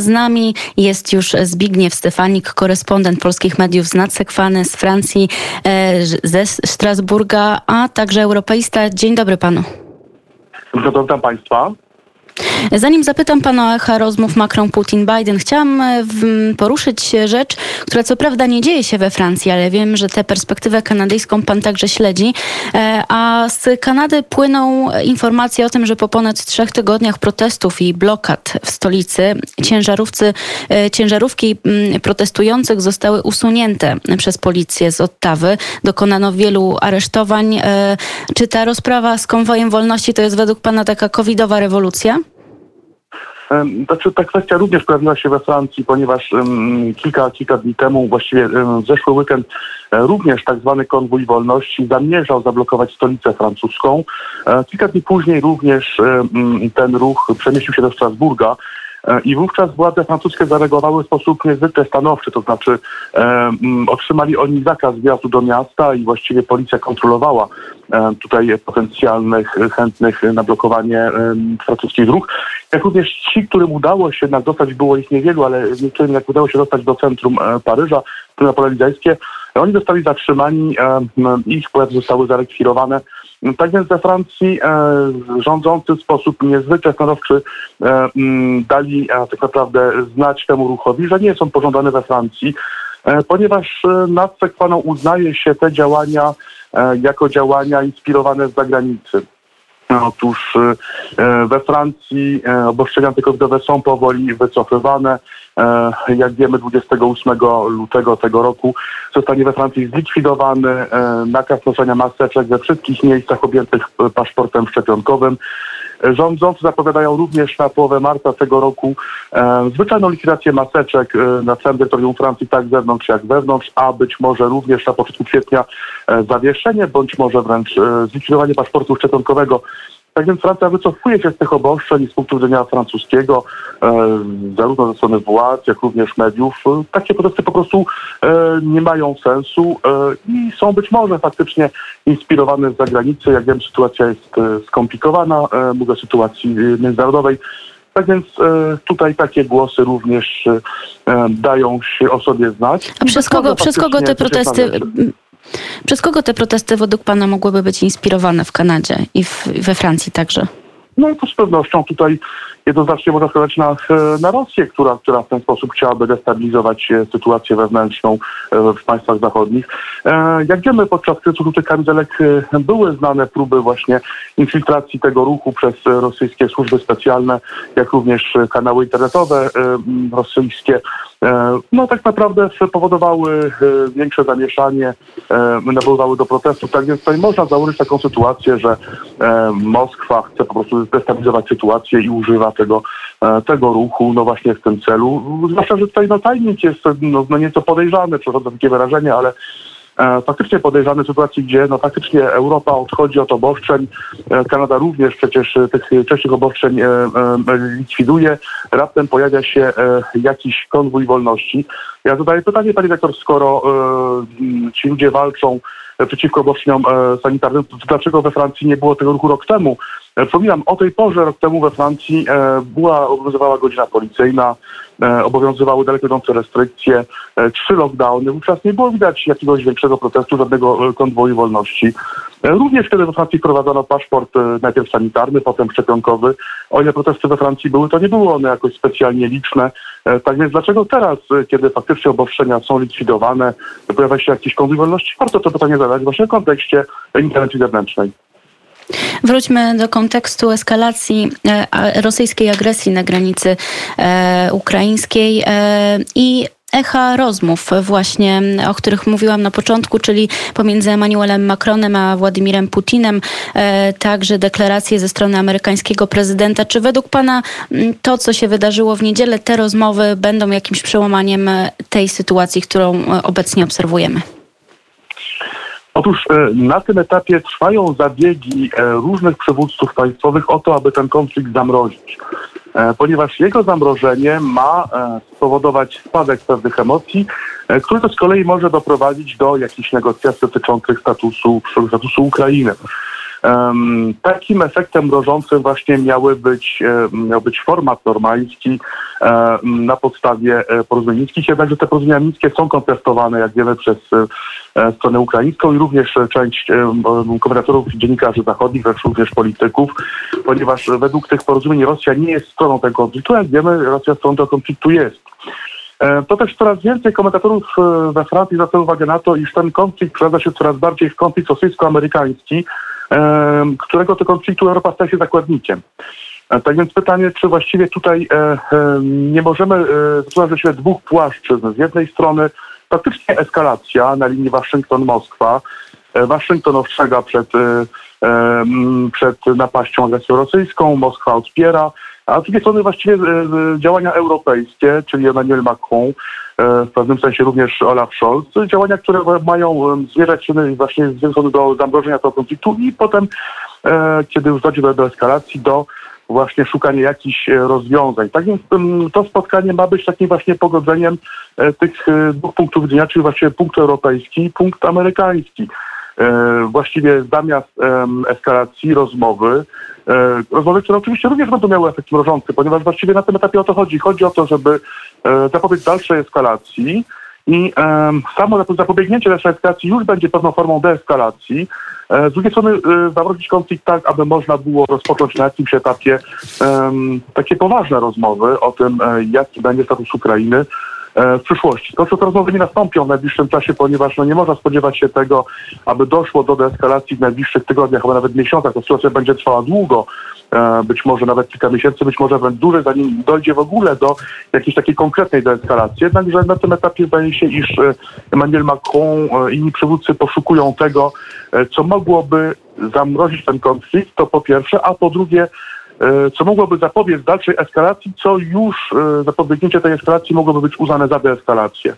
Z nami jest już Zbigniew Stefanik, korespondent polskich mediów z Nadsekwany, z Francji, e, ze Strasburga, a także europeista. Dzień dobry panu. Witam państwa. Zanim zapytam pana o echa rozmów Macron-Putin-Biden, chciałam e, poruszyć rzecz, która co prawda nie dzieje się we Francji, ale wiem, że tę perspektywę kanadyjską pan także śledzi. E, a z Kanady płyną informacje o tym, że po ponad trzech tygodniach protestów i blokad w stolicy ciężarówcy, e, ciężarówki protestujących zostały usunięte przez policję z Ottawy. Dokonano wielu aresztowań. Czy ta rozprawa z konwojem wolności to jest według pana taka covidowa rewolucja? Znaczy, ta kwestia również pojawiła się we Francji, ponieważ um, kilka, kilka dni temu, właściwie um, zeszły weekend, e, również tak zwany konwój wolności zamierzał zablokować stolicę francuską. E, kilka dni później również ten ruch przemieścił się do Strasburga. E, I wówczas władze francuskie zareagowały w sposób niezwykle stanowczy, to znaczy e, otrzymali oni zakaz wjazdu do miasta i właściwie policja kontrolowała e, tutaj potencjalnych chętnych na blokowanie e, francuskich dróg. Jak również ci, którym udało się jednak dostać, było ich niewielu, ale niektórym jak udało się dostać do centrum e, Paryża, na pole oni zostali zatrzymani, e, ich pojazdy zostały zarekwirowane. Tak więc we Francji e, rządzący w sposób niezwykle stanowczy e, dali tak naprawdę znać temu ruchowi, że nie są pożądane we Francji, ponieważ nad sekwaną uznaje się te działania jako działania inspirowane z zagranicy. Otóż we Francji obostrzenia antykowidowe są powoli wycofywane. Jak wiemy, 28 lutego tego roku zostanie we Francji zlikwidowany nakaz noszenia maseczek we wszystkich miejscach objętych paszportem szczepionkowym. Rządzący zapowiadają również na połowę marca tego roku zwyczajną likwidację maseczek na całym terytorium Francji, tak zewnątrz jak wewnątrz, a być może również na początku kwietnia zawieszenie bądź może wręcz zlikwidowanie paszportu szczepionkowego tak więc Francja wycofuje się z tych obostrzeń z punktu widzenia francuskiego, e, zarówno ze strony władz, jak również mediów. E, takie protesty po prostu e, nie mają sensu e, i są być może faktycznie inspirowane z zagranicy. Jak wiem, sytuacja jest e, skomplikowana, e, mówię o sytuacji międzynarodowej. Tak więc tutaj takie głosy również dają się o sobie znać. A przez kogo, przez kogo te protesty przez kogo te protesty według Pana mogłyby być inspirowane w Kanadzie i w, we Francji także? No to z pewnością tutaj jednoznacznie można wskazać na, na Rosję, która, która w ten sposób chciałaby destabilizować e, sytuację wewnętrzną e, w państwach zachodnich. E, jak wiemy, podczas kryzysu żółtych kamizelek były znane próby właśnie infiltracji tego ruchu przez rosyjskie służby specjalne, jak również kanały internetowe rosyjskie. No tak naprawdę powodowały większe zamieszanie, nawoływały do protestu. Tak więc tutaj można założyć taką sytuację, że Moskwa chce po prostu destabilizować sytuację i używa tego, e, tego ruchu, no właśnie w tym celu. Zwłaszcza, że tutaj no, tajnik jest no, no nieco podejrzany, przechodzę takie wyrażenie, ale e, faktycznie podejrzany sytuacji, gdzie no faktycznie Europa odchodzi od obostrzeń, e, Kanada również przecież tych wcześniej obostrzeń likwiduje, raptem pojawia się jakiś konwój wolności. Ja zadaję pytanie, panie rektor, skoro ci ludzie walczą przeciwko obostrzeniom sanitarnym, to dlaczego we Francji nie było tego ruchu rok temu? E, przypominam, o tej porze, rok temu we Francji e, była, obowiązywała godzina policyjna, e, obowiązywały daleko idące restrykcje, trzy lockdowny. Wówczas nie było widać jakiegoś większego protestu, żadnego konwoju wolności. Również kiedy we Francji wprowadzono paszport najpierw sanitarny, potem szczepionkowy, o ile protesty we Francji były, to nie były one jakoś specjalnie liczne. Tak więc dlaczego teraz, kiedy faktycznie obostrzenia są likwidowane, pojawia się jakiś konwój wolności? Warto to pytanie zadać właśnie w kontekście interwencji zewnętrznej. Wróćmy do kontekstu eskalacji e, rosyjskiej agresji na granicy e, ukraińskiej e, i echa rozmów właśnie, o których mówiłam na początku, czyli pomiędzy Emmanuelem Macronem a Władimirem Putinem, także deklaracje ze strony amerykańskiego prezydenta. Czy według Pana to, co się wydarzyło w niedzielę, te rozmowy będą jakimś przełamaniem tej sytuacji, którą obecnie obserwujemy? Otóż e, na tym etapie trwają zabiegi e, różnych przywódców państwowych o to, aby ten konflikt zamrozić, e, ponieważ jego zamrożenie ma spowodować spadek pewnych emocji, który to z kolei może doprowadzić do jakichś negocjacji dotyczących statusu, statusu Ukrainy. Takim efektem mrożącym właśnie miały być, miał być format normański na podstawie e, porozumień mińskich, jednakże te porozumienia mińskie są kontestowane, jak wiemy, przez e, stronę ukraińską i również część komentatorów, dziennikarzy zachodnich, lecz również polityków, ponieważ według tych porozumień Rosja nie jest stroną tego konfliktu, jak wiemy, Rosja stroną tego konfliktu jest. E, To też coraz więcej komentatorów we Francji zwraca uwagę na to, iż ten konflikt przeradza się coraz bardziej w konflikt rosyjsko-amerykański, którego to konfliktu Europa staje się zakładnikiem. E, Tak więc pytanie, czy właściwie tutaj e, nie możemy e, siebie dwóch płaszczyzn. Z jednej strony faktycznie eskalacja na linii Waszyngton-Moskwa, Waszyngton ostrzega przed, przed napaścią agresją rosyjską, Moskwa odpiera, a z drugiej strony właściwie e, e, działania europejskie, czyli Emmanuel Macron, e, w pewnym sensie również Olaf Scholz, działania, które mają zmierzać właśnie do zamrożenia tego konfliktu i potem, kiedy już dojdzie do, do eskalacji, do właśnie szukania jakichś rozwiązań. Tak więc to spotkanie ma być takim właśnie pogodzeniem tych dwóch punktów widzenia, czyli właściwie punkt europejski i punkt amerykański. E, Właściwie zamiast eskalacji rozmowy, e, rozmowy, które oczywiście również będą miały efekt mrożący, ponieważ właściwie na tym etapie o to chodzi. Chodzi o to, żeby e, zapobiec dalszej eskalacji i samo zap- zapobiegnięcie dalszej eskalacji już będzie pewną formą deeskalacji. Z drugiej strony zamrozić konflikt tak, aby można było rozpocząć na jakimś etapie takie poważne rozmowy o tym, jaki będzie status Ukrainy w przyszłości. To, że te rozmowy nie nastąpią w najbliższym czasie, ponieważ no, nie można spodziewać się tego, aby doszło do deeskalacji w najbliższych tygodniach, albo nawet miesiącach. To sytuacja będzie trwała długo, e, być może nawet kilka miesięcy, być może dłużej, zanim dojdzie w ogóle do jakiejś takiej konkretnej deeskalacji. Jednakże na tym etapie zdaje się, iż e, Emmanuel Macron e, i inni przywódcy poszukują tego, e, co mogłoby zamrozić ten konflikt, to po pierwsze, a po drugie, e, co mogłoby zapobiec dalszej eskalacji, co już e, zapobiegnięcie tej eskalacji mogłoby być uznane za deeskalację.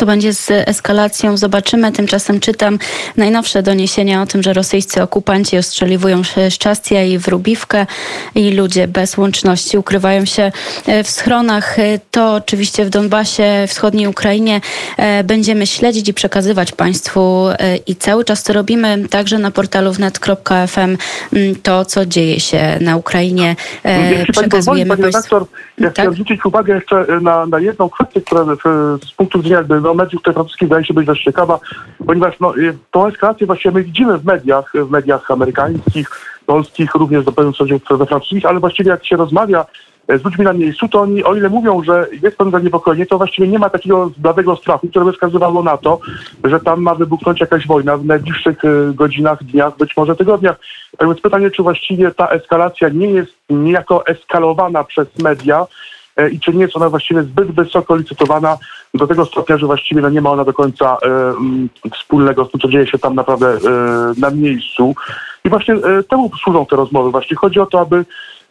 Co będzie z eskalacją, zobaczymy. Tymczasem czytam najnowsze doniesienia o tym, że rosyjscy okupanci ostrzeliwują Szczastia i Wróbiwkę i ludzie bez łączności ukrywają się e, w schronach. E, To oczywiście w Donbasie, wschodniej Ukrainie e, będziemy śledzić i przekazywać Państwu i cały czas to robimy także na portalu wnet.fm m, to, co dzieje się na Ukrainie. Jeśli pani pozwoli, Przekazujemy pani redaktor, ja Tak? chciałem zwrócić uwagę jeszcze na, na jedną kwestię, która z punktu widzenia jakby, no, mediów tutaj francuskich wydaje się być dość ciekawa, ponieważ no, y, tą eskalację właściwie my widzimy w mediach, w mediach amerykańskich, polskich, również do pewnym stopniu we francuskich, ale właściwie jak się rozmawia e, z ludźmi na miejscu, to oni, o ile mówią, że jest pewne zaniepokojenie, to właściwie nie ma takiego bladego strachu, które by wskazywało na to, że tam ma wybuchnąć jakaś wojna w najbliższych e, godzinach, dniach, być może tygodniach. Tak więc pytanie, czy właściwie ta eskalacja nie jest niejako eskalowana przez media i czy nie jest ona właściwie zbyt wysoko licytowana do tego stopnia, że właściwie no, nie ma ona do końca e, mm, wspólnego z tym, co dzieje się tam naprawdę e, na miejscu. I właśnie e, temu służą te rozmowy. Właśnie chodzi o to, aby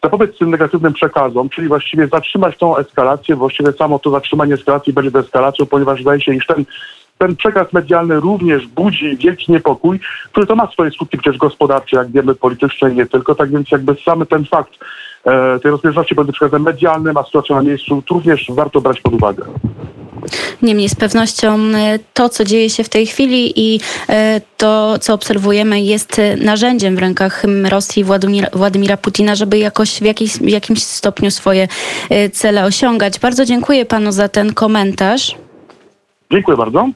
zapobiec tym negatywnym przekazom, czyli właściwie zatrzymać tą eskalację, właściwie samo to zatrzymanie eskalacji będzie deeskalacją, ponieważ zdaje się, iż ten ten przekaz medialny również budzi wielki niepokój, który to ma swoje skutki przecież gospodarcze, jak wiemy, polityczne i nie tylko. Tak więc jakby sam ten fakt e, tej rozbieżności pomiędzy przekazem medialnym a sytuacją na miejscu również warto brać pod uwagę. Niemniej z pewnością e, to, co dzieje się w tej chwili i e, to, co obserwujemy, jest e, narzędziem w rękach Rosji i Władimira, Władimira Putina, żeby jakoś w jakiś, w jakimś stopniu swoje cele osiągać. Bardzo dziękuję panu za ten komentarz. Dziękuję bardzo.